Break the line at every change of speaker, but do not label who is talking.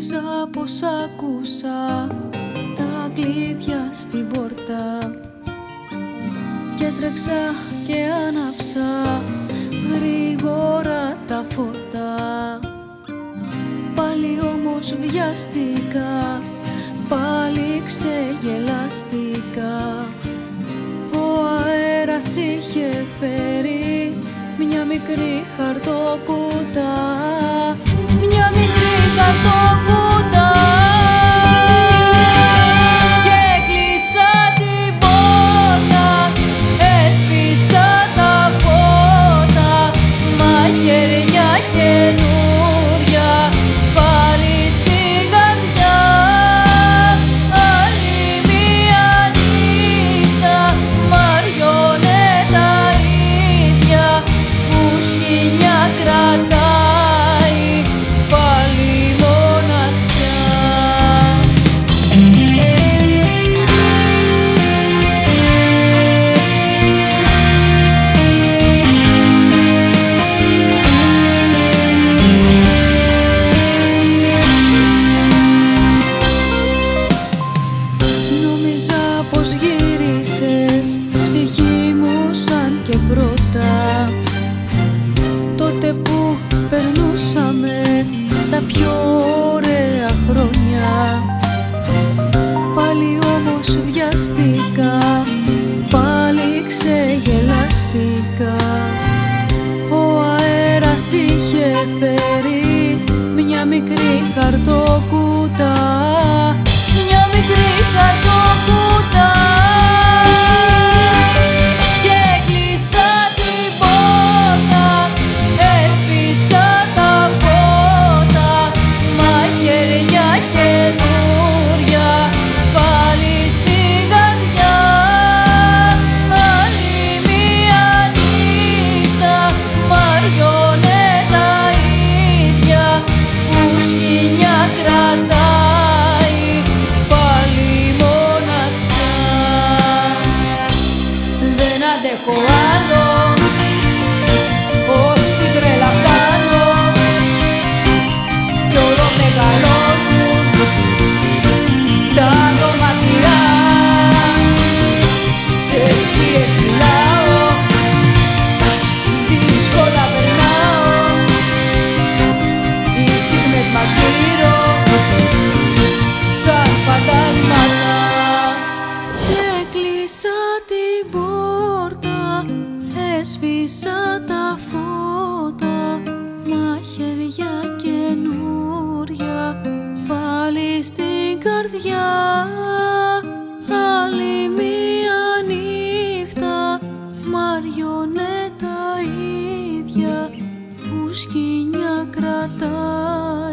Νόμιζα πως άκουσα τα κλείδια στην πόρτα. Και έτρεξα και άναψα γρήγορα τα φώτα. Πάλι όμως βιαστικά, πάλι ξεγελαστικά. Ο αέρας είχε φέρει μια μικρή χαρτοκούτα. Μια μικρή Καρτοκούντα και κλείσα την πόρτα. Έσφυσα τα πόρτα μαγικέρι. Χαρτοκούτα Ο αέρας είχε φέρει μια μικρή χαρτοκούτα Έσβησα τα φώτα, μαχαιριά καινούρια πάλι στην καρδιά. Άλλη μία νύχτα μαριονέτα ίδια που σκηνιά κρατά